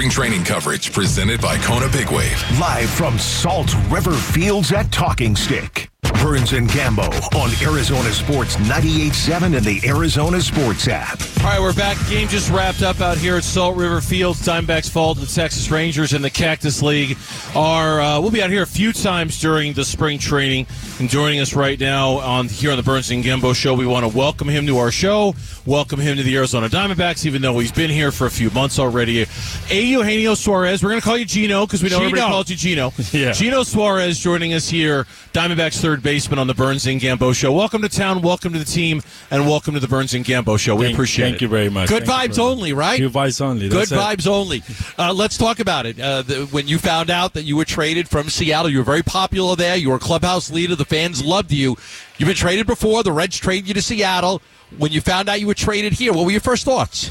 spring training coverage presented by Kona Big Wave. Live from Salt River Fields at Talking Stick. Burns and Gambo on Arizona Sports 98.7 and the Arizona Sports app. All right, we're back. Game just wrapped up out here at Salt River Fields. Diamondbacks fall to the Texas Rangers in the Cactus League. Are uh, we'll be out here a few times during the spring training. And joining us right now on here on the Burns and Gambo show, we want to welcome him to our show. Welcome him to the Arizona Diamondbacks, even though he's been here for a few months already. A. Eugenio Suarez. We're going to call you Gino because we know Gino. everybody calls you Gino. Yeah. Gino Suarez joining us here, Diamondbacks third baseman on the Burns and Gambo show. Welcome to town. Welcome to the team, and welcome to the Burns and Gambo show. We Thank- appreciate thank it. Thank you very much. Good Thank vibes only, right? Good vibes only. Good it. vibes only. Uh, let's talk about it. Uh, the, when you found out that you were traded from Seattle, you were very popular there. You were a clubhouse leader. The fans loved you. You've been traded before. The Reds traded you to Seattle. When you found out you were traded here, what were your first thoughts?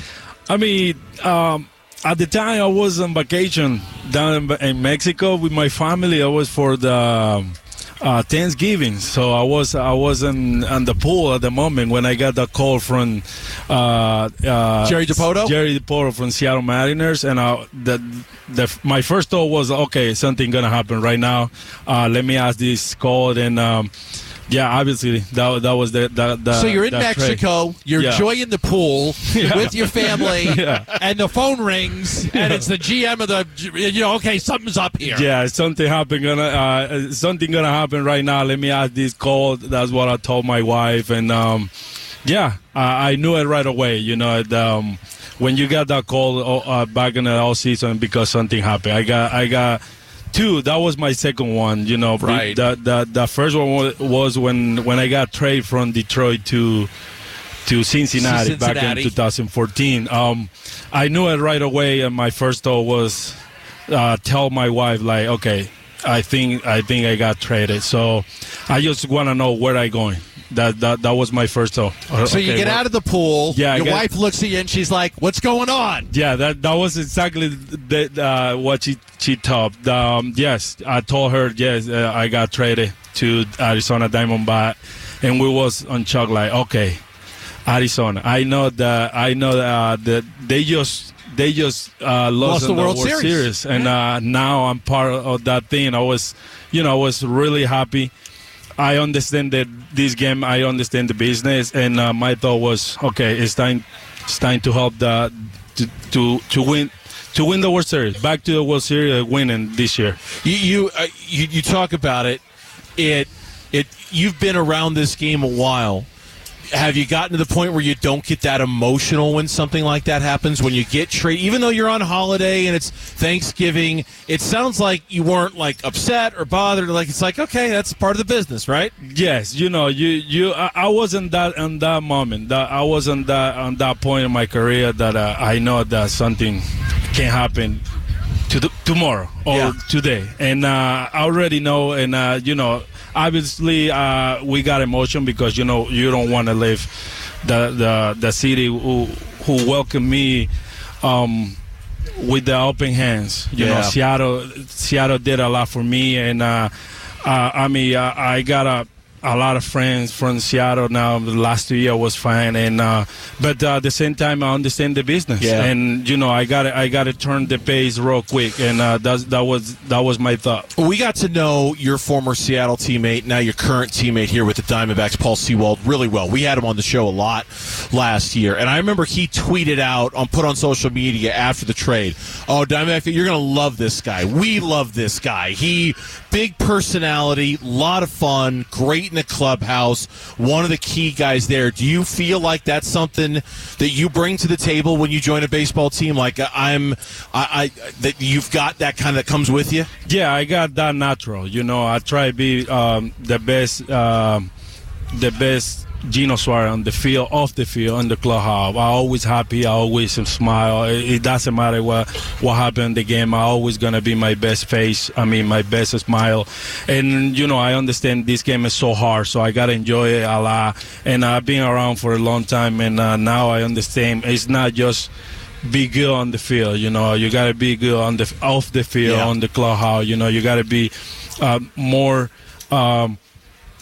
I mean, um, at the time I was on vacation down in, in Mexico with my family. I was for the um, uh, Thanksgiving, so I was I was in, on the pool at the moment when I got the call from uh, uh, Jerry Dipoto? Jerry Dipoto from Seattle Mariners, and uh, the, the my first thought was okay, something gonna happen right now. Uh, let me ask this call and. Um, yeah, obviously that, that was the, the, the so you're in that trade. Mexico. You're Yeah. enjoying the pool Yeah. with your family, Yeah. and the phone rings, and it's the GM of the. You know, okay, something's up here. Yeah, something happen gonna uh, something gonna happen right now. Let me ask this call. That's what I told my wife, and um, yeah, I, I knew it right away. You know, it, um, when you got that call uh, back in the all season because something happened. I got I got two. That was my second one. You know, Right. The the, the first one was when when I got traded from Detroit to to Cincinnati, back in 2014. Um, I knew it right away, and my first thought was uh, tell my wife like, okay, I think I think I got traded. So I just want to know where I going. That that that was my first thought. So you get out of the pool. Yeah, Your get- wife looks at you and she's like, "What's going on?" Yeah, that that was exactly the, uh, what she she told. Um, yes, I told her yes, uh, I got traded to Arizona Diamondback, and we was on shock like, okay, Arizona. I know that I know that, uh, that they just they just uh, lost, Lost the in World Series. and uh, now I'm part of that thing. I was, you know, I was really happy. I understand that this game. I understand the business, and uh, my thought was, okay, it's time, it's time to help the to to, to win. To win the World Series, back to the World Series, uh, winning this year. You you, uh, you you talk about it. It it you've been around this game a while. Have you gotten to the point where you don't get that emotional when something like that happens? When you get traded, even though you're on holiday and it's Thanksgiving, it sounds like you weren't like upset or bothered. Like it's like okay, that's part of the business, right? Yes, you know, you you. I, I wasn't that in that moment. That I wasn't that on that point in my career that uh, I know that something can happen to the, tomorrow or Yeah. today, and uh, I already know. And uh, you know, obviously, uh, we got emotion because you know you don't want to leave the the the city who who welcomed me. Um, with the open hands. You Yeah. know, Seattle Seattle did a lot for me, and uh, uh, I mean, uh, I got a lot of friends from Seattle now. The last two years was fine, and uh, but uh, at the same time, I understand the business, Yeah. and you know, I got I got to turn the pace real quick, and uh, that's, that was that was my thought. We got to know your former Seattle teammate, now your current teammate here with the Diamondbacks, Paul Sewald, really well. We had him on the show a lot last year, and I remember he tweeted out on put on social media after the trade, "Oh, Diamondback, you're going to love this guy. We love this guy. He big personality, lot of fun, great in the clubhouse, one of the key guys there. Do you feel like that's something that you bring to the table when you join a baseball team? Like I'm, I, I that you've got that kind of that comes with you." Yeah, I got that natural. You know, I try to be um, the best, um, the best Gino Suarez on the field, off the field, in the clubhouse. I always happy. I always smile. It, it doesn't matter what what happened in the game. I always gonna be my best face. I mean, my best smile. And you know, I understand this game is so hard, so I gotta enjoy it a lot. And I've been around for a long time, and uh, now I understand it's not just be good on the field. You know, you got to be good on the off the field, Yeah. on the clubhouse. You know, you got to be uh, more. Um,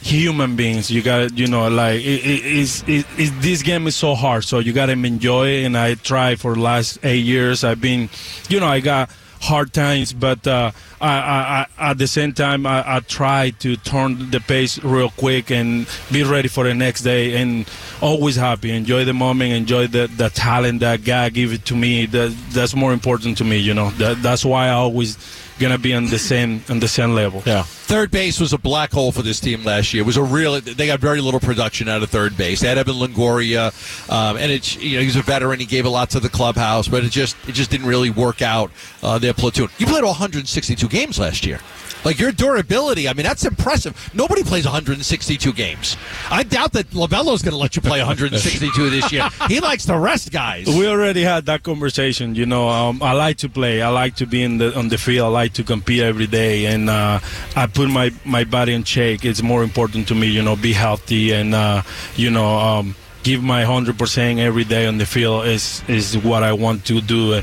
human beings. You got you know like it, it, it's, it, it, this game is so hard, so you got to enjoy. it. And I try for the last eight years. I've been, you know, I got hard times, but uh, I, I, I, at the same time, I, I try to turn the pace real quick and be ready for the next day, and always happy. Enjoy the moment, enjoy the, the talent that God gave it to me. That that's more important to me. You know, that, that's why I always gonna be on the same on the same level. Yeah. Third base was a black hole for this team last year. It was a real. They got very little production out of third base. They had Evan Longoria, um, and it's you know he's a veteran. He gave a lot to the clubhouse, but it just it just didn't really work out uh, their platoon. You played 162 games last year. Like your durability, I mean, that's impressive. Nobody plays 162 games. I doubt that Lovullo's going to let you play 162 this year. He likes to rest guys. We already had that conversation. You know, um, I like to play. I like to be in the on the field. I like to compete every day, and uh, I put my my body in check. It's more important to me. You know, be healthy and uh, you know. Um, give my 100% every day on the field is is what I want to do uh,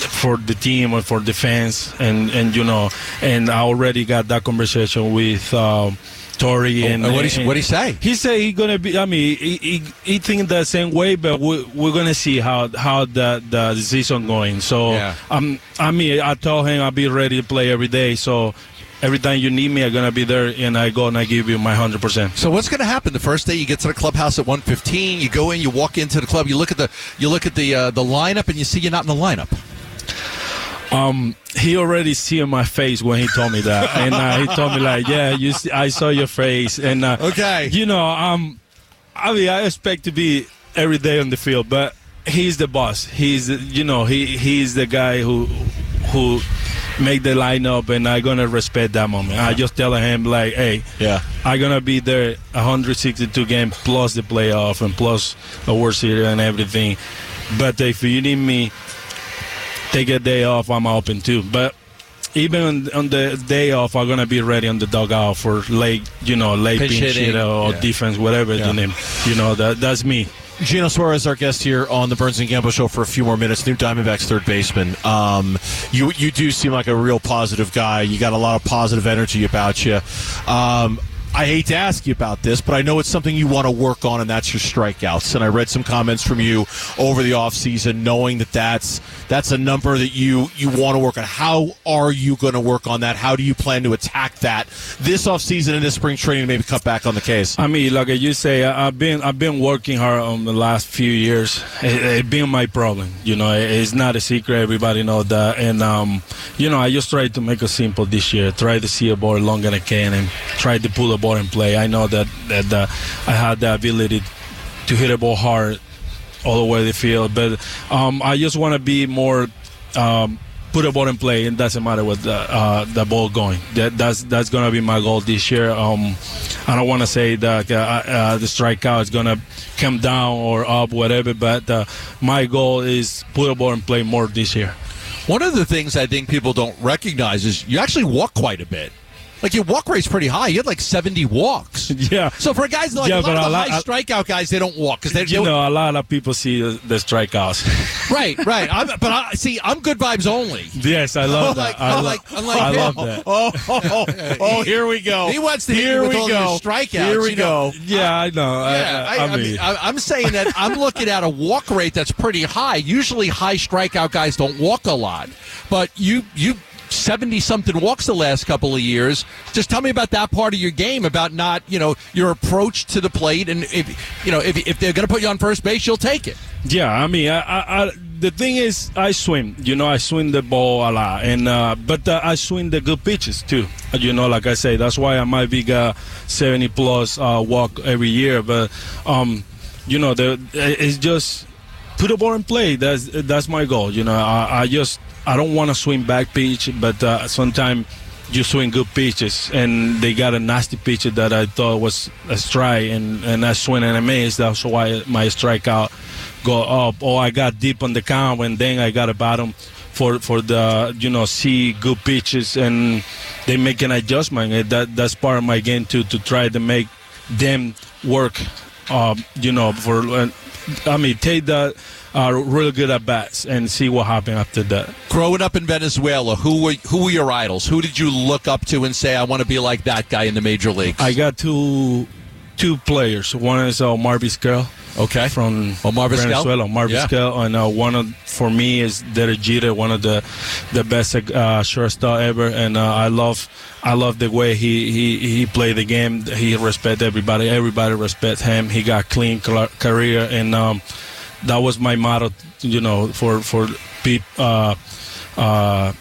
for the team and for the fans and and you know and I already got that conversation with uh, Torey and, and what he what he say? He say he gonna be. I mean, he he, he think the same way, but we, we're gonna see how how the the season going. So Yeah. um, I mean, I told him I'll be ready to play every day. So every time you need me, I'm gonna be there, and I go and I give you my hundred percent. So what's going to happen the first day you get to the clubhouse at 1:15? You go in, you walk into the club, you look at the you look at the uh, the lineup, and you see you're not in the lineup. Um, he already see my face when he told me that, and uh, he told me like, "Yeah, you, see, I saw your face," and uh, Okay. you know, um, I mean, I expect to be every day on the field, but he's the boss. He's, you know, he he's the guy who who make the lineup, and I gonna respect that moment. I just tell him like, "Hey, Yeah. I gonna be there 162 game plus the playoff and plus a World Series and everything. But if you need me, take a day off. I'm open too. But even on, on the day off, I'm gonna be ready on the dugout for late, you know, late pinch hitter or yeah. defense, whatever Yeah. the name. You know, that that's me. Gino Suarez, our guest here on the Burns and Gambo Show for a few more minutes. New Diamondbacks third baseman. Um, you you do seem like a real positive guy. You got a lot of positive energy about you. Um, I hate to ask you about this, but I know it's something you want to work on, and that's your strikeouts. And I read some comments from you over the offseason, knowing that that's that's a number that you you want to work on. How are you going to work on that? How do you plan to attack that this offseason and this spring training? Maybe cut back on the case. I mean, like you say, I've been I've been working hard on the last few years. It, it been my problem, you know. it- It's not a secret. Everybody knows that, and um, you know, I just try to make it simple this year. Try to see a ball longer than I can, and try to pull the ball and play. I know that that uh, I had the ability to hit a ball hard all the way the field, but um, I just want to be more. Um, Put a ball in play. It doesn't matter what the uh, the ball going. That that's that's gonna be my goal this year. Um, I don't want to say that uh, uh, the strikeout is gonna come down or up, whatever. But uh, my goal is put a ball and play more this year. One of the things I think people don't recognize is you actually walk quite a bit. Like your walk rate's pretty high. You had like 70 walks. Yeah. So for guys like Yeah, a lot but of the lot- high strikeout guys, they don't walk because they You know, a lot of people see the, the strikeouts. right, right. I'm, but I see, I'm good vibes only. yes, I love that. Unlike- I, lo- unlike- unlike I love that. Oh, oh, oh, oh, oh, here we go. He wants to hit Here with we all go. your strikeouts, Here we you know. go. Yeah, I know. Yeah, I, I, I I mean, mean, I, I'm saying that I'm looking at a walk rate that's pretty high. Usually, high strikeout guys don't walk a lot, but you you. 70 something walks the last couple of years. Just tell me about that part of your game about not, you know, your approach to the plate and if you know, if, if they're going to put you on first base, you'll take it. Yeah, I mean, I, I, I, the thing is, I swim. You know, I swing the ball a lot, and uh, but uh, I swing the good pitches too. You know, like I say, that's why I might be got seventy plus uh, walk every year. But um, you know, the it's just put the ball in play. That's that's my goal. You know, I, I just I don't want to swing back pitch, but uh, sometimes you swing good pitches, and they got a nasty pitch that I thought was a strike, and and I swing and I miss. That's why my strikeout go up. Or I got deep on the count, and then I got a bottom for for the you know see good pitches, and they make an adjustment. That that's part of my game too to try to make them work. Um, you know, for uh, I mean, take that uh, really good at bats and see what happened after that. Growing up in Venezuela, who were who were your idols? Who did you look up to and say, "I want to be like that guy in the major leagues"? I got two two players. One is uh, Omar Vizquel. Okay. From Vizquel? Venezuela, Omar Yeah. Vizquel, and uh, one of for me is Derek Jeter, one of the the best uh, shortstop ever, and uh, I love I love the way he, he he played the game. He respect everybody. Everybody respect him. He got clean cl- career, and um, that was my motto, you know, for for pe- uh, uh,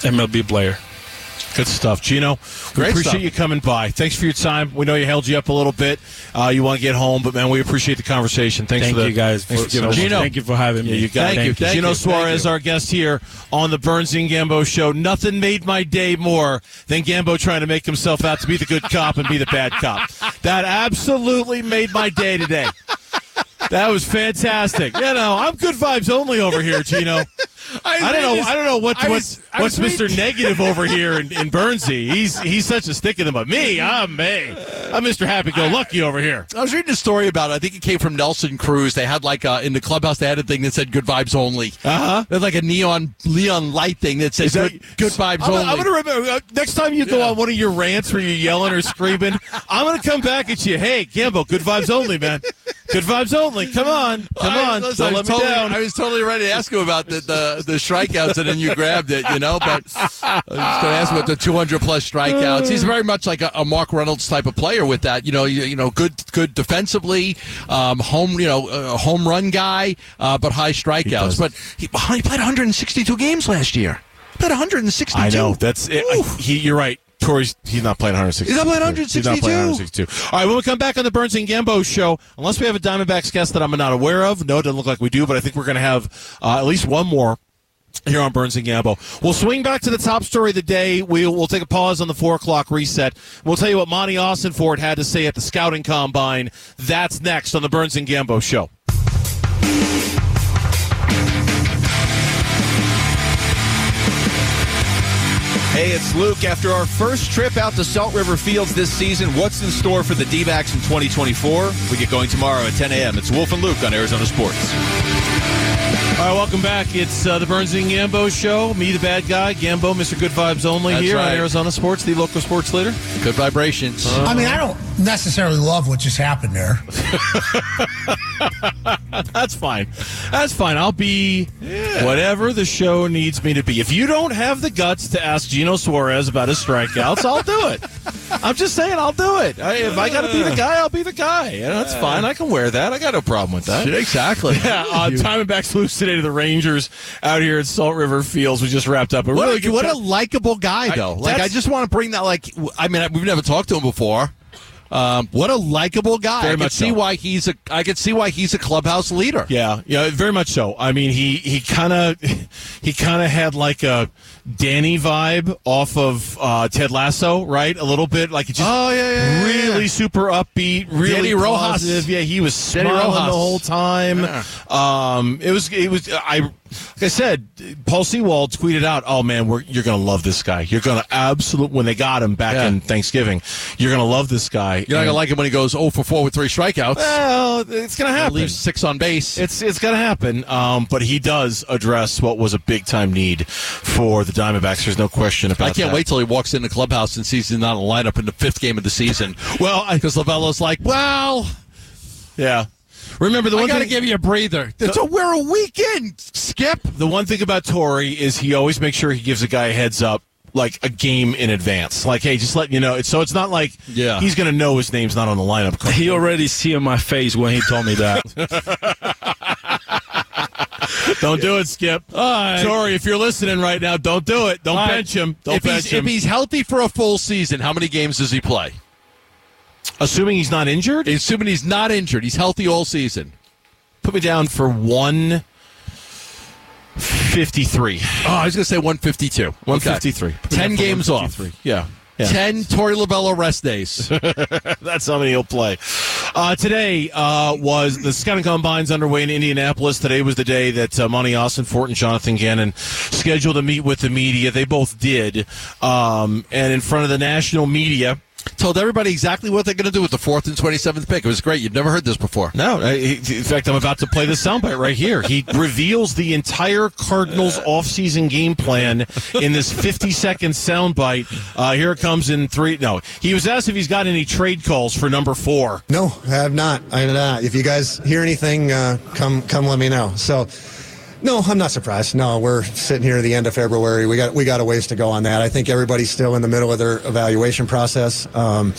MLB player. Good stuff, Gino. We Great appreciate stuff. you coming by. Thanks for your time. We know you held you up a little bit. Uh, you want to get home, but man, we appreciate the conversation. Thanks Thank for the, you guys Thanks for, for giving so. Gino. Thank you for having Yeah, me. you got Thank it. you, thank Gino you, Suarez, you. our guest here on the Burns and Gambo show. Nothing made my day more than Gambo trying to make himself out to be the good cop and be the bad cop. That absolutely made my day today. That was fantastic. You know, I'm good vibes only over here, Gino. I don't know. I don't know what I what's what's was Mr. Negative over here in, in Bernsey. He's he's such a stick in the mud. Me, I'm me. I'm Mr. Happy Go Lucky over here. I was reading a story about it. I think it came from Nelson Cruz. They had like uh, in the clubhouse, they had a thing that said "Good vibes only." Uh huh. They had like a neon neon light thing that said "Good, good vibes I'm, only." I'm gonna remember uh, next time you go Yeah. on one of your rants where you're yelling or screaming. I'm gonna come back at you. Hey, Gambo, good vibes only, man. Good vibes only. Come on, come I- on. listen, I Don't was let me totally, down. I was totally ready to ask you about the, the, the strikeouts, and then you grabbed it, you know. But I was going to ask about the 200 plus strikeouts. He's very much like a, a Mark Reynolds type of player with that. You know, you, you know, good good defensively, um, home, you know, uh, home run guy, uh, but high strikeouts. does. but he, he played 162 games last year. Played 162. I know that's it. I- he, you're right. Torey's he's not playing 162. He's not playing 162. He's not playing 162. 162. All right, when we come back on the Burns and Gambo show, unless we have a Diamondbacks guest that I'm not aware of, no, it doesn't look like we do, but I think we're going to have uh, at least one more here on Burns and Gambo. We'll swing back to the top story of the day. We'll, we'll take a pause on the four o'clock reset. We'll tell you what Monti Ossenfort had to say at the scouting combine. That's next on the Burns and Gambo show. Hey, it's Luke. After our first trip out to Salt River Fields this season, what's in store for the D backs in 2024? We get going tomorrow at 10 a.m. It's Wolf and Luke on Arizona Sports. All right, welcome back. It's uh, the Burns and Gambo show. Me, the bad guy, Gambo, Mr. Good Vibes Only That's here on. Arizona Sports, the local sports leader. Good vibrations. I mean, I don't necessarily love what just happened there. That's fine. That's fine. I'll be whatever the show needs me to be. If you don't have the guts to ask Gino Suarez about his strikeouts, I'll do it. I'm just saying, I'll do it. I, if I got to be the guy, I'll be the guy. You know, that's fine. I can wear that. I got no problem with that. exactly. Yeah, uh, Diamondbacks lose today to the Rangers out here at Salt River Fields. We just wrapped up a What, really a, good what a likable guy, though. like, I just want to bring that. Like, I mean, we've never talked to him before. Um, what a likable guy! Very I can see so. why he's a. I can see why he's a clubhouse leader. Yeah, yeah, very much so. I mean, he he kind of he kind of had like a Danny vibe off of uh, Ted Lasso, right? A little bit like just Oh, yeah, yeah, yeah, really yeah. super upbeat, really Danny Rojas. positive. Yeah, he was smiling the whole time. Um, it was it was I. Like I said, Paul Sewald tweeted out, "Oh man, we're, you're gonna love this guy. You're gonna absolute when they got him back Yeah. in Thanksgiving. You're gonna love this guy. You're not gonna like him when he goes 0 for 4 with three strikeouts. Well, it's gonna happen. leaves six on base. It's it's gonna happen, um, but he does address what was a big time need for the Diamondbacks. There's no question about that. I can't that. wait till he walks in the clubhouse and sees he's not in the lineup in the fifth game of the season. Well, I, Because Lovullo's like, well, yeah. Remember the one I one got to thing. give you a breather. So we're a weekend, Skip. the one thing about Torey is he always makes sure he gives a guy a heads up. Like a game in advance, like hey, just letting you know. It's, so it's not like Yeah. he's gonna know his name's not on the lineup. card. He already see in my face when he told me that. don't do it, Skip. Torey, if you're listening right now, don't do it. Don't All right. bench him. Don't If bench he's, him. if he's healthy for a full season, how many games does he play? Assuming he's not injured, Assuming he's not injured, he's healthy all season. put me down for one fifty-three. Oh, I was going to say 152. Okay. 153. 10 games off. 153. Yeah. yeah. 10 Torey Lovullo rest days. That's how many he'll play. Uh, today uh, was the scouting combines underway in Indianapolis. Today was the day that uh, Monti Ossenfort and Jonathan Gannon scheduled to meet with the media. They both did. Um, and in front of the national media, Told everybody exactly what they're going to do with the fourth and 27th pick. It was great. You've never heard this before. No, I- in fact, I'm about to play the soundbite right here. He reveals the entire Cardinals offseason game plan in this 50 second soundbite. Uh, here it comes in three. No, he was asked if he's got any trade calls for number four. No, I have not. I have not. If you guys hear anything, uh, come come let me know. So, no, I'm not surprised. No, we're sitting here at the end of February. We got we got a ways to go on that. I think everybody's still in the middle of their evaluation process. Um,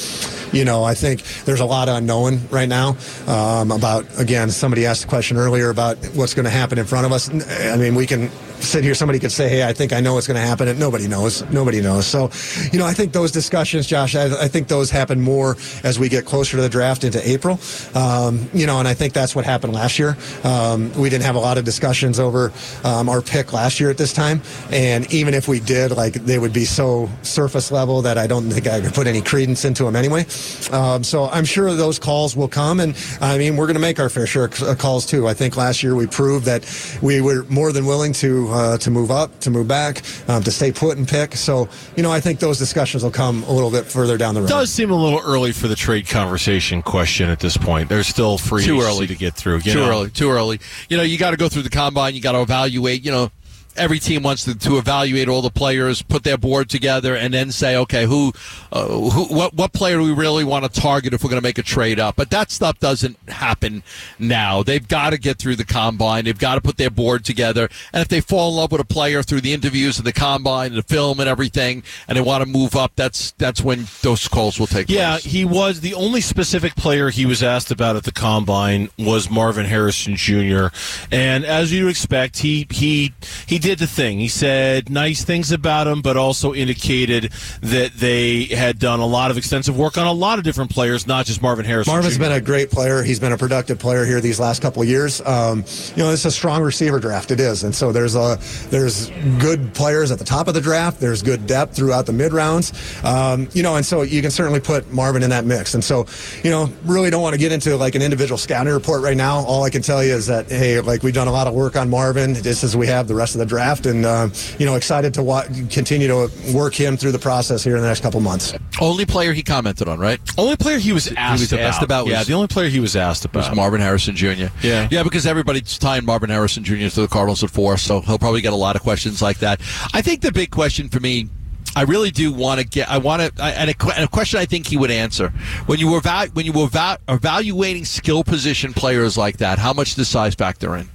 you know, I think there's a lot unknown right now um, about. Again, somebody asked a question earlier about what's going to happen in front of us. I mean, we can sit here. Somebody could say, "Hey, I think I know what's going to happen," and nobody knows. Nobody knows. So, you know, I think those discussions, Josh, I, I think those happen more as we get closer to the draft into April. Um, you know, and I think that's what happened last year. Um, we didn't have a lot of discussions over um, our pick last year at this time, and even if we did, like they would be so surface level that I don't think I could put any credence into them anyway. Um, so I'm sure those calls will come, and I mean, we're going to make our fair share of calls too. I think last year we proved that we were more than willing to uh, to move up, to move back, um, to stay put and pick. So you know, I think those discussions will come a little bit further down the road. It does seem a little early for the trade conversation question at this point. There's still free Too early. to get through. you too know. early. Too early. You know, you got to go through the combine. You got to evaluate. You know, every team wants to, to evaluate all the players, put their board together, and then say, okay, who, uh, who, what, what player do we really want to target if we're going to make a trade up? But that stuff doesn't happen now. They've got to get through the combine. They've got to put their board together, and if they fall in love with a player through the interviews and the combine and the film and everything, and they want to move up, that's that's when those calls will take Yeah, place. Yeah, he was the only specific player he was asked about at the combine was Marvin Harrison Jr. And as you'd expect, he he he did the thing. He said nice things about him, but also indicated that they had done a lot of extensive work on a lot of different players, not just Marvin Harrison. Marvin's Jr. been a great player. He's been a productive player here these last couple of years. Um, you know, it's a strong receiver draft. It is, and so there's a there's good players at the top of the draft. There's good depth throughout the mid rounds. Um, you know, and so you can certainly put Marvin in that mix. And so, you know, really don't want to get into like an individual scouting report right now. All I can tell you is that hey, like we've done a lot of work on Marvin, just as we have the rest of the draft, and um, you know, excited to wa- continue to work him through the process here in the next couple months. Only player he commented on, right? only player he was asked, was asked about yeah, was- the only player he was asked about was. Marvin Harrison Jr. Yeah. yeah, because everybody's tying Marvin Harrison Jr. to the Cardinals at four, so he'll probably get a lot of questions like that. I think the big question for me. I really do want to get. I want to, and a, and a question I think he would answer when you were val- when you were val- evaluating skill position players like that. How much does size factor in?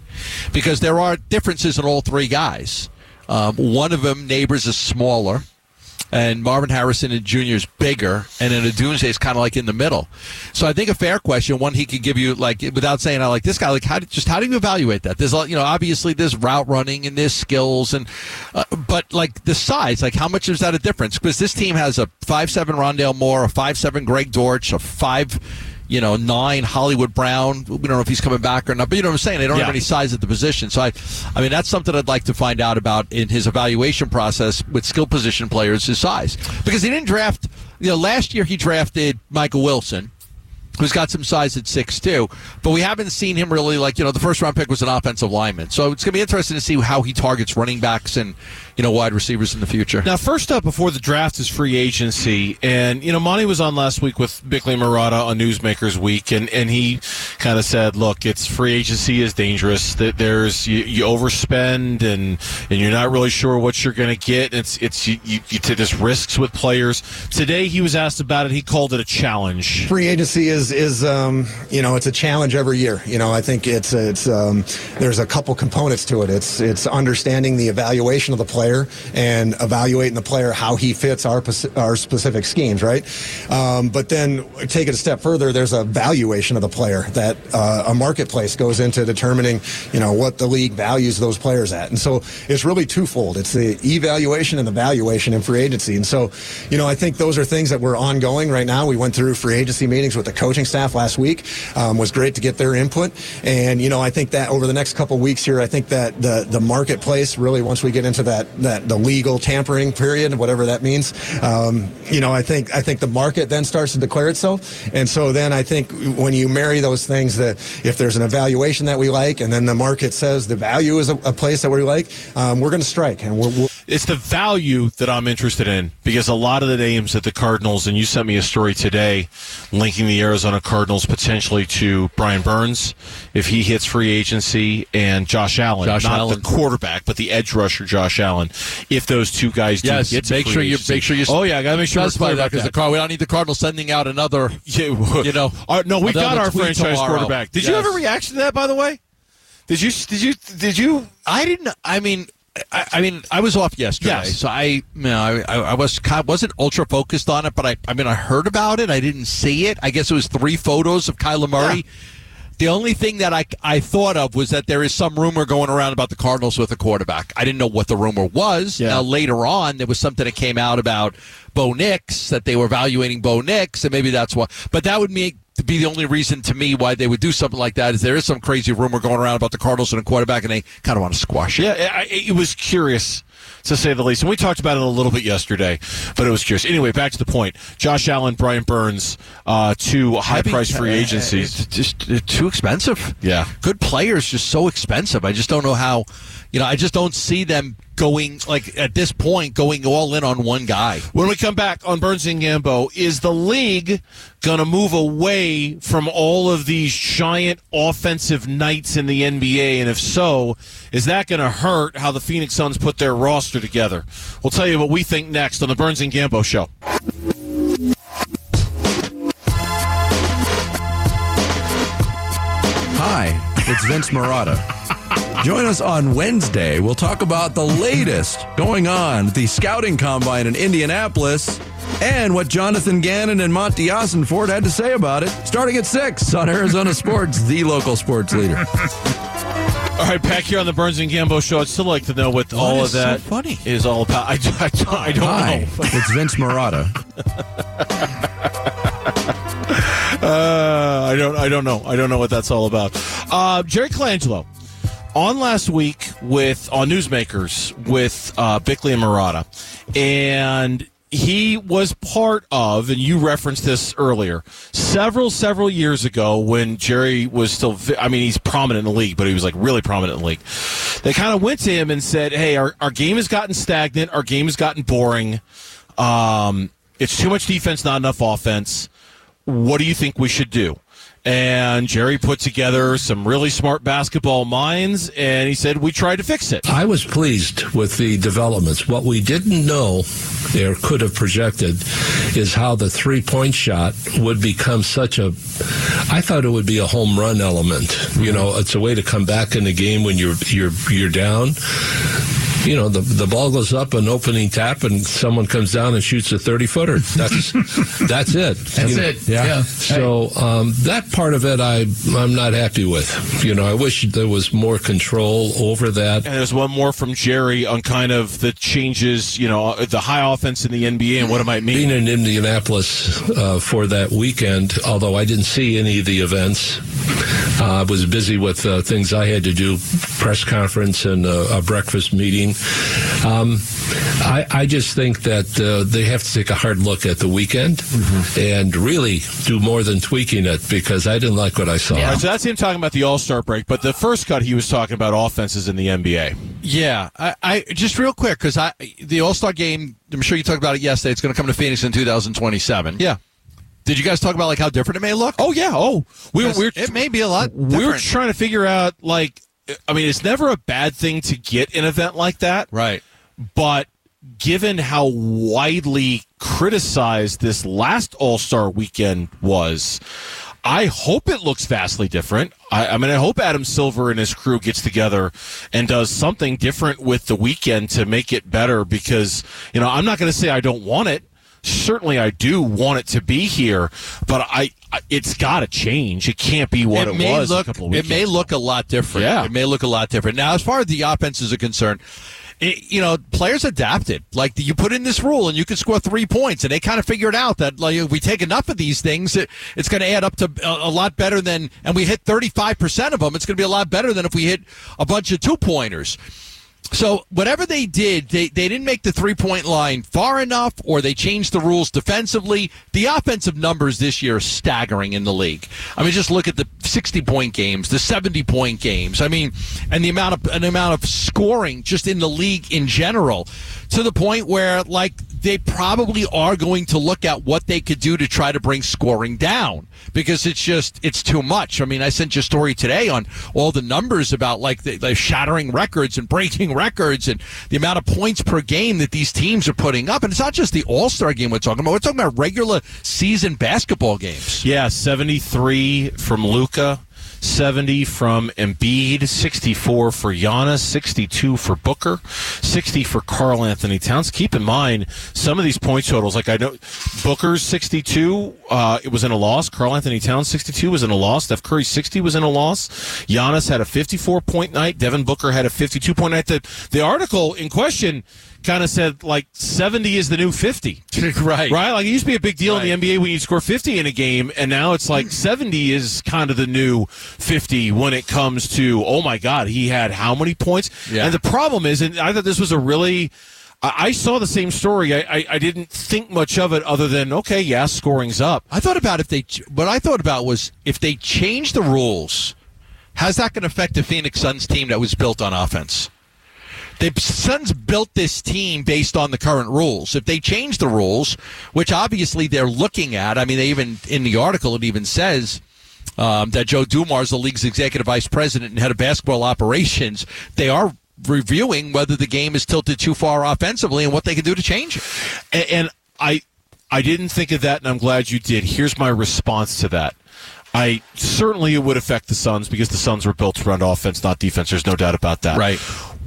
Because there are differences in all three guys. Um, one of them, Nabers, is smaller and Marvin Harrison and Jr. is bigger, and then Odunze is kind of like in the middle. So I think a fair question, one he could give you like without saying I like this guy, like how do, just how do you evaluate that? There's you know obviously there's route running and there's skills and uh, but like the size, like how much is that a difference? Because this team has a five seven Rondale Moore, a five seven Greg Dortch, a five. You know, nine Hollywood Brown. We don't know if he's coming back or not, but you know what I'm saying. They don't Yeah. have any size at the position. So I, I mean, that's something I'd like to find out about in his evaluation process with skill position players, his size. Because he didn't draft, you know, last year he drafted Michael Wilson, who's got some size at six two, but we haven't seen him really like, you know, the first round pick was an offensive lineman. So it's going to be interesting to see how he targets running backs and, you know, wide receivers in the future. Now, first up before the draft is free agency, and you know, Monty was on last week with Bickley Marotta on Newsmakers Week, and, and he kind of said, "Look, it's free agency is dangerous. That there's you, you overspend, and and you're not really sure what you're going to get. It's it's you, you, you take this risks with players." Today, he was asked about it. He called it a challenge. free agency is is um, you know it's a challenge every year. You know I think it's it's um, there's a couple components to it. It's it's understanding the evaluation of the player and evaluating the player how he fits our our specific schemes, right? Um, but then take it a step further. There's a valuation of the player that uh, a marketplace goes into determining you know what the league values those players at, and so it's really twofold. It's the evaluation and the valuation in free agency, and so you know I think those are things that we're ongoing right now. We went through free agency meetings with the coaching coaching staff last week. Um, was great to get their input, and you know I think that over the next couple weeks here, I think that the the marketplace really once we get into that that the legal tampering period, whatever that means, um, you know I think I think the market then starts to declare itself, and so then I think when you marry those things, that if there's an evaluation that we like, and then the market says the value is a, a place that we like, um, we're going to strike, and we're, we're It's the value that I'm interested in because a lot of the names that the Cardinals, and you sent me a story today linking the Arizona Cardinals potentially to Brian Burns if he hits free agency and Josh Allen, Josh not Allen. the quarterback, but the edge rusher Josh Allen. If those two guys do Yes, get to make sure you make sure you. Oh yeah, I got to make sure we're clear that about because the car. We don't need the Cardinals sending out another. Yeah, You know, Our- no, we got our franchise tomorrow. quarterback. Did you Yes. have a reaction to that? By the way, did you? Did you? Did you? I didn't. I mean, I, I mean, I was off yesterday, Yes. so I, you know, I, I was wasn't ultra focused on it, but I, I mean, I heard about it. I didn't see it. I guess it was three photos of Kyler Murray. The only thing that I, I thought of was that there is some rumor going around about the Cardinals with a quarterback. I didn't know what the rumor was. Yeah. Now later on, there was something that came out about Bo Nix that they were evaluating Bo Nix, and maybe that's why. But that would make be the only reason to me why they would do something like that is there is some crazy rumor going around about the Cardinals and a quarterback, and they kind of want to squash it. Yeah, I, it was curious to say the least. And we talked about it a little bit yesterday, but it was curious. Anyway, back to the point. Josh Allen, Brian Burns, uh, two high price free Heavy- agencies. It's just uh, too expensive. Yeah. Good players just so expensive. I just don't know how, you know, I just don't see them going, like, at this point, going all in on one guy. When we come back on Burns and Gambo, is the league going to move away from all of these giant offensive nights in the NBA? And if so, is that going to hurt how the Phoenix Suns put their roster together? We'll tell you what we think next on the Burns and Gambo show. Hi, it's Vince Marotta. Join us on Wednesday. We'll talk about the latest going on at the scouting combine in Indianapolis and what Jonathan Gannon and Monti Ossenfort had to say about it starting at 6 on Arizona Sports, the local sports leader. All right, back here on the Burns and Gambo show, I'd still like to know what all of is so that funny? is all about. I, I, don't- I don't Hi, know. it's Vince Marotta. Uh, I don't. I don't know. I don't know what that's all about. Uh, Jerry Colangelo on last week with on Newsmakers with uh, Bickley and Marotta, and he was part of, and you referenced this earlier, several several years ago when Jerry was still. I mean, he's prominent in the league, but he was like really prominent in the league. They kind of went to him and said, "Hey, our our game has gotten stagnant. Our game has gotten boring. Um, it's too much defense, not enough offense." what do you think we should do? And Jerry put together some really smart basketball minds, and he said, We tried to fix it. I was pleased with the developments. What we didn't know or could have projected is how the three point shot would become such a. I thought it would be a home run element. You know, it's a way to come back in the game when you're you're you're down. You know, the the ball goes up an opening tap, and someone comes down and shoots a thirty footer. That's that's it. That's You know, it. Yeah. So um, that part of it, I I'm not happy with. You know, I wish there was more control over that. And there's one more from Jerry on kind of the changes, you know, the high offense in the NBA and what it might mean. Being in Indianapolis uh, for that weekend, although I didn't see any of the events, uh, I was busy with uh, things I had to do, press conference and uh, a breakfast meeting. Um, I, I just think that uh, they have to take a hard look at the weekend and really do more than tweaking it because I didn't like what I saw. All right, so that's him talking about the All Star break, but the first cut he was talking about offenses in the NBA. Yeah, I, I just real quick because I the All Star game. I'm sure you talked about it yesterday. It's going to come to Phoenix in 2027. Yeah. Did you guys talk about like how different it may look? Oh yeah. Oh, we were. Because it may be a lot. we were different. trying to figure out like, I mean, it's never a bad thing to get an event like that, right. but given how widely criticized this last All Star weekend was, I hope it looks vastly different. I, I mean, I hope Adam Silver and his crew gets together and does something different with the weekend to make it better because, you know, I'm not going to say I don't want it. Certainly I do want it to be here, but I, I it's got to change. It can't be what it, may was look, a couple of It may look a lot different. Yeah. It may look a lot different. Now, as far as the offenses are concerned, it, you know, players adapted. Like you put in this rule, and you can score three points, and they kind of figured out that like if we take enough of these things, it, it's going to add up to a, a lot better than. And we hit thirty five percent of them. It's going to be a lot better than if we hit a bunch of two pointers. So whatever they did, they, they didn't make the three point line far enough, or they changed the rules defensively. The offensive numbers this year are staggering in the league. I mean, just look at the sixty point games, the seventy point games. I mean, and the amount of an amount of scoring just in the league in general, to the point where like they probably are going to look at what they could do to try to bring scoring down because it's just it's too much. I mean, I sent you a story today on all the numbers about like the, the shattering records and breaking records and the amount of points per game that these teams are putting up. And it's not just the All Star game we're talking about. We're talking about regular season basketball games. Yeah, 73 from Luka, 70 from Embiid, 64 for Giannis, 62 for Booker, 60 for Karl-Anthony Towns. Keep in mind some of these point totals. Like I know Booker's 62, uh, it was in a loss. Karl-Anthony Towns 62 was in a loss. Steph Curry 60 was in a loss. Giannis had a 54 point night. Devin Booker had a 52 point night. The the article in question kind of said like 70 is the new 50. right. Right? Like it used to be a big deal Right. in the NBA when you score 50 in a game, and now it's like 70 is kind of the new 50 when it comes to, oh my God, he had how many points? Yeah. And the problem is, and I thought this was a really. I saw the same story. I, I, I didn't think much of it other than, okay, yeah, scoring's up. I thought about if they, what I thought about was if they change the rules, how's that going to affect the Phoenix Suns team that was built on offense? The Suns built this team based on the current rules. If they change the rules, which obviously they're looking at, I mean, they even in the article it even says um, that Joe Dumars, the league's executive vice president and head of basketball operations, they are reviewing whether the game is tilted too far offensively and what they can do to change it. And, and I I didn't think of that, and I'm glad you did. Here's my response to that. I certainly it would affect the Suns because the Suns were built to run offense, not defense. There's no doubt about that. Right.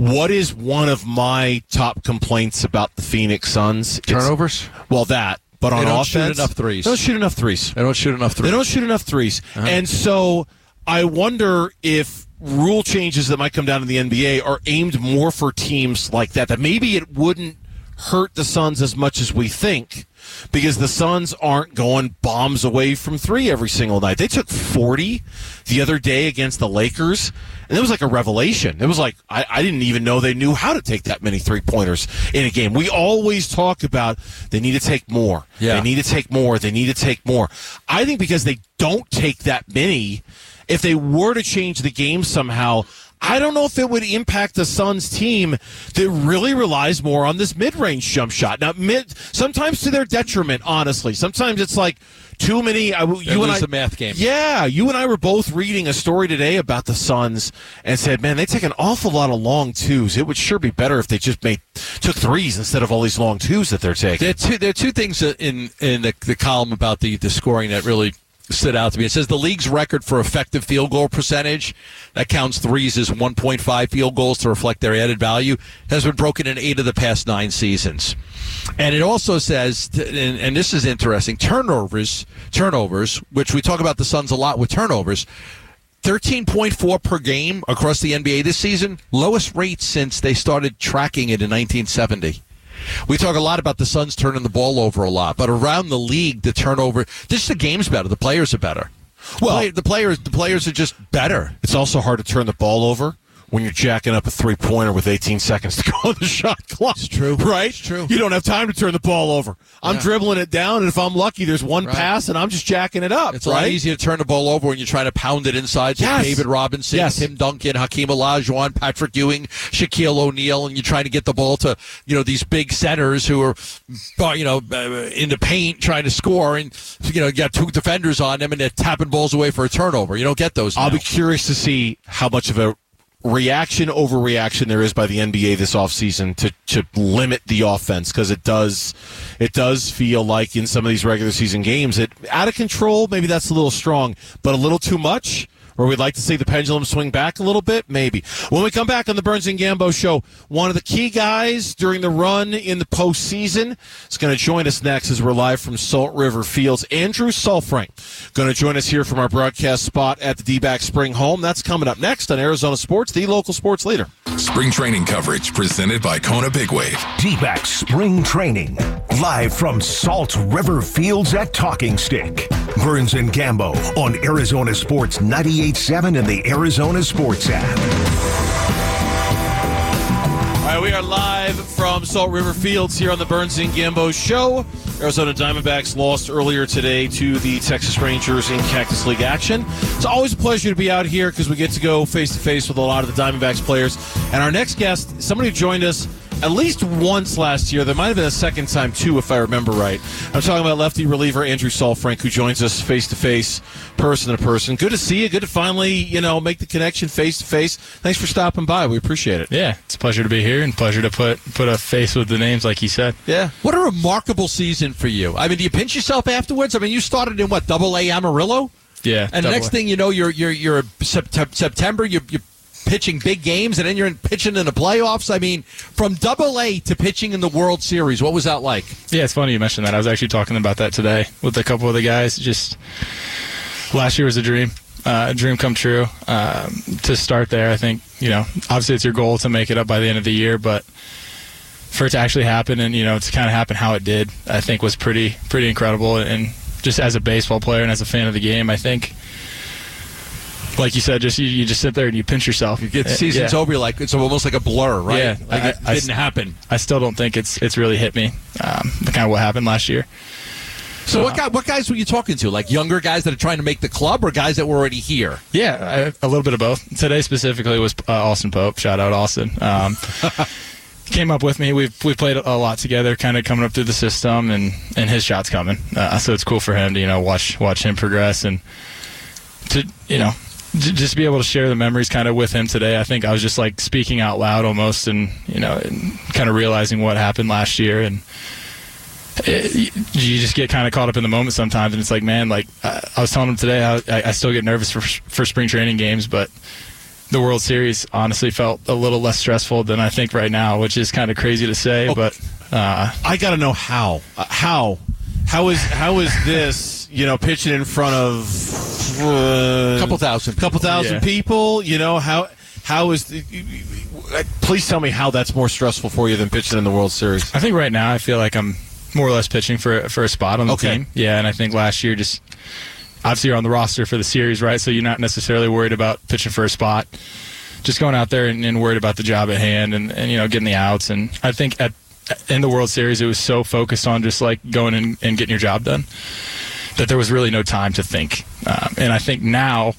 What is one of my top complaints about the Phoenix Suns? It's- Turnovers? well, that. But on They on don't offense, shoot enough threes. They don't shoot enough threes. They don't shoot enough threes. They don't shoot enough 3s uh-huh. And so I wonder if rule changes that might come down in the NBA are aimed more for teams like that, that maybe it wouldn't hurt the Suns as much as we think because the Suns aren't going bombs away from three every single night. They took 40 the other day against the Lakers, and it was like a revelation. It was like, I, I didn't even know they knew how to take that many three pointers in a game. We always talk about they need to take more. Yeah. They need to take more. They need to take more. I think because they don't take that many, if they were to change the game somehow, I don't know if it would impact the Suns team that really relies more on this mid-range jump shot. Now, mid sometimes to their detriment. Honestly, sometimes it's like too many. I, you and I, the math game. Yeah, you and I were both reading a story today about the Suns and said, "Man, they take an awful lot of long twos. It would sure be better if they just made took threes instead of all these long twos that they're taking." There are two, there are two things in in the, the column about the, the scoring that really stood out to me. It says the league's record for effective field goal percentage that counts threes as 1.5 field goals to reflect their added value has been broken in eight of the past nine seasons. And it also says, and, and this is interesting, turnovers, turnovers, which we talk about the Suns a lot with turnovers. 13.4 per game across the NBA this season, lowest rate since they started tracking it in 1970. We talk a lot about the Suns turning the ball over a lot, but around the league, the turnover, just the game's better. The players are better. Well- Play- the players, the players are just better. It's also hard to turn the ball over when you're jacking up a three pointer with 18 seconds to go on the shot clock. It's true. Right? It's true. You don't have time to turn the ball over. I'm Yeah. dribbling it down, and if I'm lucky, there's one Right. pass, and I'm just jacking it up. It's a lot easier to turn the ball over when you're trying to pound it inside to Yes. David Robinson, Yes. Tim Duncan, Hakeem Olajuwon, Patrick Ewing, Shaquille O'Neal, and you're trying to get the ball to you know these big centers who are uh, you know uh, in the paint trying to score, and you know you got two defenders on them, and they're tapping balls away for a turnover. You don't get those. I'll be curious to see how much of a reaction overreaction there is by the NBA this offseason to to limit the offense because it does it does feel like in some of these regular season games it out of control maybe that's a little strong but a little too much Or we'd like to see the pendulum swing back a little bit? Maybe. When we come back on the Burns and Gambo show, one of the key guys during the run in the postseason is going to join us next as we're live from Salt River Fields. Andrew Saalfrank going to join us here from our broadcast spot at the D-back Spring Home. That's coming up next on Arizona Sports, the local sports leader. Spring training coverage presented by Kona Big Wave. D-back Spring Training. Live from Salt River Fields at Talking Stick. Burns and Gambo on Arizona Sports 98.7 and the Arizona Sports app. All right, we are live from Salt River Fields here on the Burns and Gambo show. Arizona Diamondbacks lost earlier today to the Texas Rangers in Cactus League action. It's always a pleasure to be out here because we get to go face to face with a lot of the Diamondbacks players. And our next guest, somebody who joined us at least once last year. There might have been a second time too, if I remember right. I'm talking about lefty reliever Andrew Saalfrank, who joins us face to face, person to person. Good to see you. Good to finally, you know, make the connection face to face. Thanks for stopping by. We appreciate it. Yeah, it's a pleasure to be here and pleasure to put put a face with the names, like you said. Yeah. What a remarkable season for you. I mean, do you pinch yourself afterwards? I mean, you started in what, double A Amarillo? Yeah. And the next A. thing you know, you're you're you're September. You're, you're pitching big games, and then you're in pitching in the playoffs. I mean, from Double A to pitching in the World Series, what was that like? Yeah, it's funny you mentioned that. I was actually talking about that today with a couple of the guys. Just last year was a dream, uh, a dream come true. Um, to start there, I think you know, obviously it's your goal to make it up by the end of the year, but for it to actually happen and you know to kind of happen how it did, I think was pretty pretty incredible. And just as a baseball player and as a fan of the game, I think. Like you said, just you, you just sit there and you pinch yourself. You get the season's over, you're like it's almost like a blur, right? Yeah, like I- it I- didn't happen. I still don't think it's it's really hit me. Um, kind of what happened last year. So, what guy, what guys were you talking to? Like younger guys that are trying to make the club, or guys that were already here? Yeah, I, a little bit of both. Today specifically was uh, Austin Pope. Shout out Austin. Um, came up with me. We've we played a lot together, kind of coming up through the system, and and his shot's coming. Uh, so it's cool for him to you know watch watch him progress and to you know just be able to share the memories kind of with him today. I think I was just like speaking out loud almost, and you know, and kind of realizing what happened last year and. It, you just get kind of caught up in the moment sometimes, and it's like, man, like I, I was telling him today, I, I still get nervous for for spring training games, but the World Series honestly felt a little less stressful than I think right now, which is kind of crazy to say, but uh, I got to know how. Uh, how? How is how is this? You know, pitching in front of uh, Couple thousand couple thousand Yeah. people. You know how how is? The, please tell me how that's more stressful for you than pitching in the World Series. I think right now I feel like I'm more or less pitching for for a spot on the Okay. team. Yeah, and I think last year just obviously you're on the roster for the series, right? So you're not necessarily worried about pitching for a spot. Just going out there and, and worried about the job at hand and, and you know getting the outs. And I think at in the World Series it was so focused on just like going in and getting your job done that there was really no time to think. Um, and I think now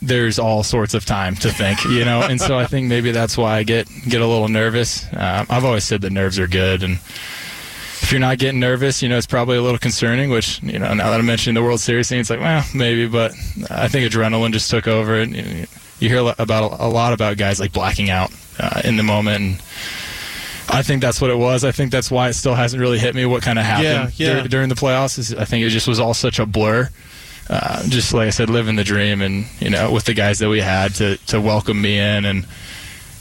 there's all sorts of time to think, you know. and so I think maybe that's why I get get a little nervous. Um, I've always said that nerves are good, and if you're not getting nervous, you know, it's probably a little concerning. Which you know, now that I'm mentioning the World Series thing, it's like, well, maybe. But I think adrenaline just took over, and you, you hear about a lot about guys like blacking out uh, in the moment. And, I think that's what it was. I think that's why it still hasn't really hit me what kind of happened Yeah, yeah. dur- during the playoffs. Is I think it just was all such a blur. Uh, just like I said, living the dream, and you know, with the guys that we had to to welcome me in, and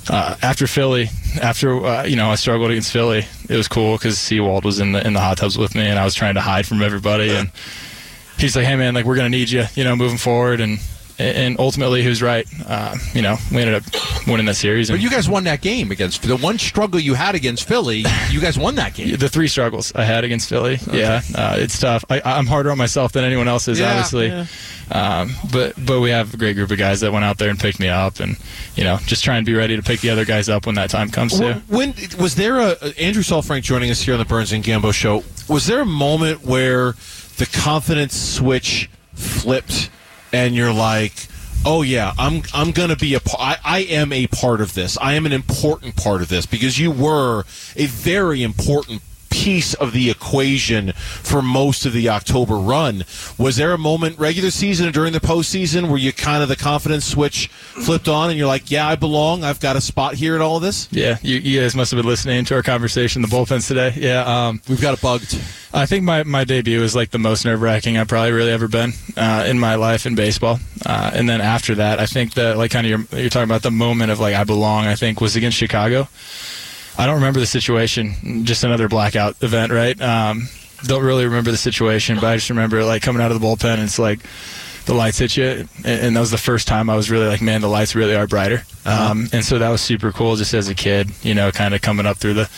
uh, after Philly, after uh, you know I struggled against Philly, it was cool because Sewald was in the in the hot tubs with me, and I was trying to hide from everybody, and he's like, "Hey man, like we're gonna need you, you know, moving forward," and and ultimately who's right. Uh, you know, we ended up winning that series. But you guys won that game against the one struggle you had against Philly. You guys won that game. the three struggles I had against Philly, yeah, uh, it's tough. I, I'm harder on myself than anyone else is, Yeah, obviously. yeah. Um, but but we have a great group of guys that went out there and picked me up, and you know, just try and be ready to pick the other guys up when that time comes. When was there a Andrew Saalfrank joining us here on the Burns and Gambo show? Was there a moment where the confidence switch flipped, and you're like, "Oh yeah, I'm I'm to be a I, I am a part of this. I am an important part of this because you were a very important piece of the equation for most of the October run. Was there a moment, regular season and during the postseason, where you kind of the confidence switch flipped on and you're like, yeah, I belong. I've got a spot here in all of this? Yeah, you, you guys must have been listening to our conversation, the bullpens today. Yeah, um, we've got it bugged. I think my, my debut was like the most nerve wracking I've probably really ever been uh, in my life in baseball. Uh, and then after that, I think that like kind of you're, you're talking about the moment of like I belong. I think was against Chicago. I don't remember the situation. Just another blackout event, right? Um, don't really remember the situation, but I just remember like coming out of the bullpen. and It's like the lights hit you, and, that was the first time I was really like, man, the lights really are brighter. Uh-huh. Um, and so that was super cool, just as a kid, you know, kind of coming up through the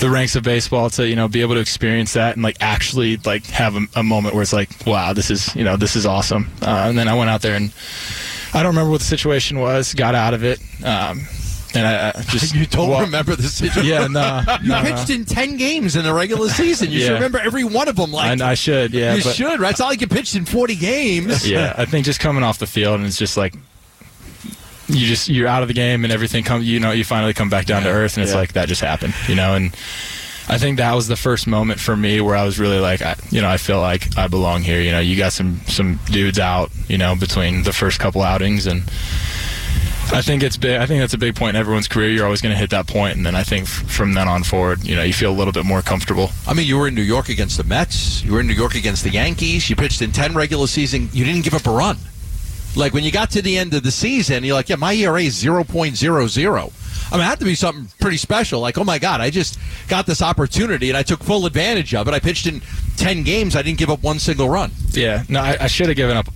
the ranks of baseball to you know be able to experience that and like actually like have a, a moment where it's like, wow, this is you know this is awesome. Uh, and then I went out there and I don't remember what the situation was, got out of it. Um, and I, I just you don't wa- remember the situation. Yeah, no, you no, no. pitched in ten games in the regular season. You should remember every one of them. Like And I should, yeah. you but- should, right? It's not like you pitched in forty games. yeah, I think just coming off the field and it's just like you just you're out of the game and everything comes. You know, you finally come back down to earth and it's Yeah. like that just happened. You know, and I think that was the first moment for me where I was really like, I, you know, I feel like I belong here. You know, you got some some dudes out. You know, between the first couple outings and. I think it's big. I think that's a big point in everyone's career. You're always going to hit that point, and then I think from then on forward, you know, you feel a little bit more comfortable. I mean, you were in New York against the Mets. You were in New York against the Yankees. You pitched in 10 regular season. You didn't give up a run. Like when you got to the end of the season, you're like, yeah, my ERA is 0.00. I mean, it had to be something pretty special. Like, oh my God, I just got this opportunity and I took full advantage of it. I pitched in 10 games. I didn't give up one single run. Yeah, no, I, I should have given up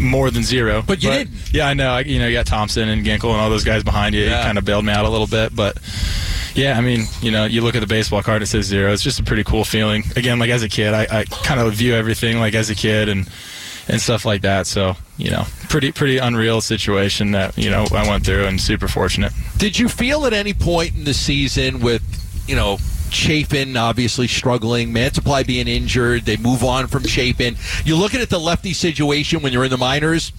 more than zero. But you didn't. Yeah, I know. I, you know, you got Thompson and Ginkel and all those guys behind you. Yeah. It kind of bailed me out a little bit, but yeah, I mean, you know, you look at the baseball card, it says zero. It's just a pretty cool feeling. Again, like as a kid, I, I kind of view everything like as a kid and and stuff like that. So you know, pretty pretty unreal situation that you know I went through, and super fortunate. Did you feel at any point in the season with, you know, Chafin obviously struggling, Mantiply being injured, they move on from Chafin. You're looking at the lefty situation when you're in the minors.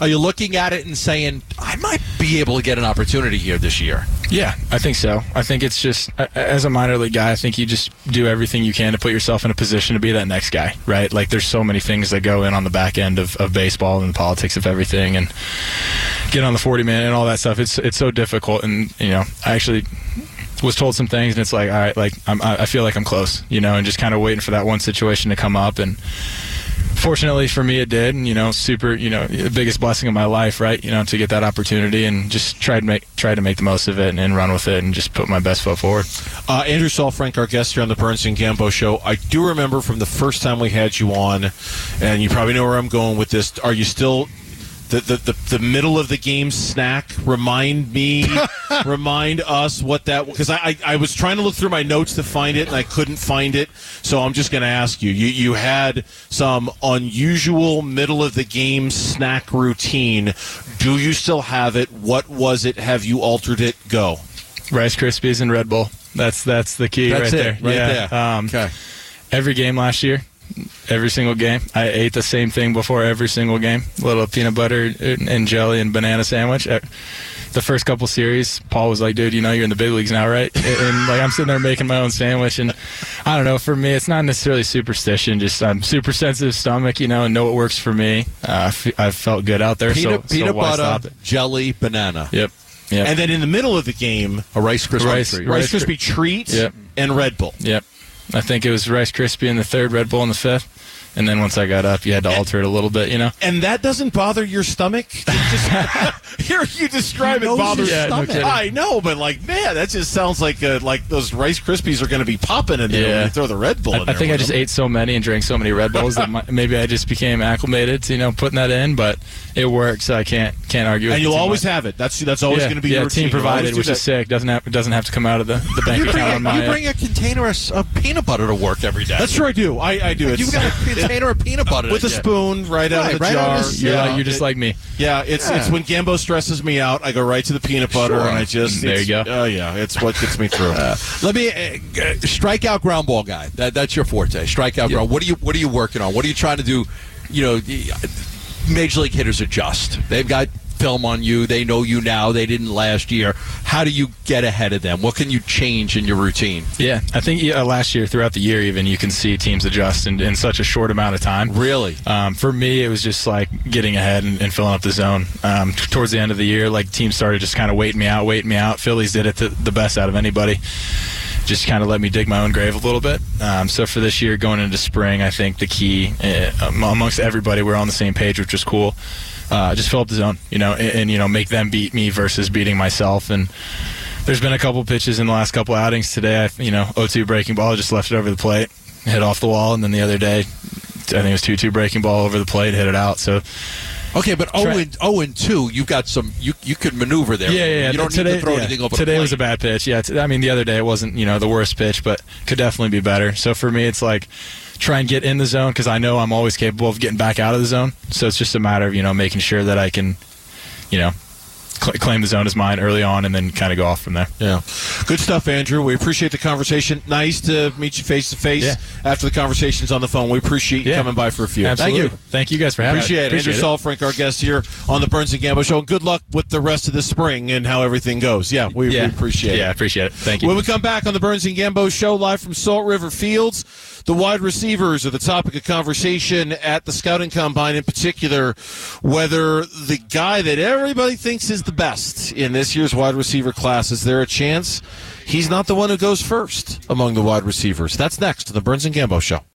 Are you looking at it and saying, I might be able to get an opportunity here this year? Yeah, I think so. I think it's just as a minor league guy, I think you just do everything you can to put yourself in a position to be that next guy, right? Like there's so many things that go in on the back end of, of baseball and the politics of everything and get on the 40 man and all that stuff. It's it's so difficult and you know, I actually was told some things and it's like, all right, like I'm, I feel like I'm close, you know, and just kind of waiting for that one situation to come up and fortunately for me it did and you know super you know the biggest blessing of my life right you know to get that opportunity and just try to make try to make the most of it and, and run with it and just put my best foot forward Uh, Andrew Saalfrank, our guest here on the Burns and Gambo show. I do remember from the first time we had you on, and you probably know where I'm going with this. Are you still the the, the, the middle of the game snack? Remind me, remind us what that because I, I I was trying to look through my notes to find it and I couldn't find it. So I'm just going to ask you. You you had some unusual middle of the game snack routine. Do you still have it? What was it? Have you altered it? Go. rice krispies and red bull that's that's the key That's right it, there right yeah. there. Um, Okay. every game last year every single game i ate the same thing before every single game A little peanut butter and jelly and banana sandwich Uh, the first couple series paul was like dude you know you're in the big leagues now right and, like i'm sitting there making my own sandwich and i don't know for me it's not necessarily superstition just i'm super sensitive stomach you know and know what works for me uh, I felt good out there Peanut, so, so peanut stop butter, jelly, banana. yep yep And then in the middle of the game, A Rice Krispie Rice- treat. Rice Rice Krispie treat Yep. and Red Bull. Yep. I think it was Rice Krispie in the third, Red Bull in the fifth. And then once I got up, you had to alter it a little bit, you know? And that doesn't bother your stomach? It just, hear you describe it bothers your Yeah, no stomach. I know, but like, man, that just sounds like uh, like those Rice Krispies are going to be popping in there when you throw the Red Bull I, in I think I just them. ate so many and drank so many Red Bulls that my, maybe I just became acclimated to, you know, putting that in, but it works. so I can't can't argue And it you'll always much. have it. That's that's always yeah, going to be yeah, your routine. team You'll provided, which that. is sick. Doesn't have it doesn't have to come out of the, the bank You bring, account a, on my you bring a container of, s- of peanut butter to work every day. That's true. I do. I, I do. It's, You've got a container of peanut butter with a spoon right, out of the right out jar. of You're, yeah, you're just It- like me. Yeah, it's Yeah. it's when Gambo stresses me out, I go right to the peanut butter, Sure. and I just There you go. Oh yeah, it's what gets me through. Let me uh, uh, strikeout ground ball guy. That, that's your forte. Strikeout ground. What are you What are you working on? What are you trying to do? You know, the- major league hitters adjust. They've got film on you. They know you now. They didn't last year. How do you get ahead of them? What can you change in your routine? Yeah, I think yeah, last year, throughout the year, even you can see teams adjust in, in such a short amount of time. Really? Um, for me, it was just like getting ahead and, and filling up the zone. Um, t- towards the end of the year, like teams started just kind of waiting me out, waiting me out. Phillies did it the, the best out of anybody. Just kind of let me dig my own grave a little bit. Um, so for this year, going into spring, I think the key uh, amongst everybody, we're on the same page, which is cool. Uh, just fill up the zone, you know, and, and you know make them beat me versus beating myself and there's been a couple pitches in the last couple outings today. I, you know, 0-2 breaking ball, just left it over the plate, hit off the wall, and then the other day, I think it was 2-2 breaking ball over the plate, hit it out. So. Okay, but 0 and, 0 and 2, you've got some, you you could maneuver there. Yeah, yeah. You don't today, need to throw yeah. anything over Today was a bad pitch. Yeah, I mean, the other day it wasn't, you know, the worst pitch, but could definitely be better. So for me, it's like try and get in the zone because I know I'm always capable of getting back out of the zone. So it's just a matter of, you know, making sure that I can, you know, claim the zone as mine early on and then kind of go off from there. Yeah. Good stuff, Andrew. We appreciate the conversation. Nice to meet you face to face after the conversations on the phone. We appreciate you Yeah. coming by for a few. Absolutely. Thank you. Thank you guys for having Appreciate me. it. Andrew Appreciate it. Saalfrank, our guest here on the Burns and Gambo Show. And good luck with the rest of the spring and how everything goes. Yeah, we, Yeah. we appreciate it. Yeah, appreciate it. Thank you. When we come back on the Burns and Gambo Show, live from Salt River Fields, the wide receivers are the topic of conversation at the scouting combine. In particular, whether the guy that everybody thinks is the best in this year's wide receiver class is there a chance he's not the one who goes first among the wide receivers? That's next on the Burns and Gambo Show.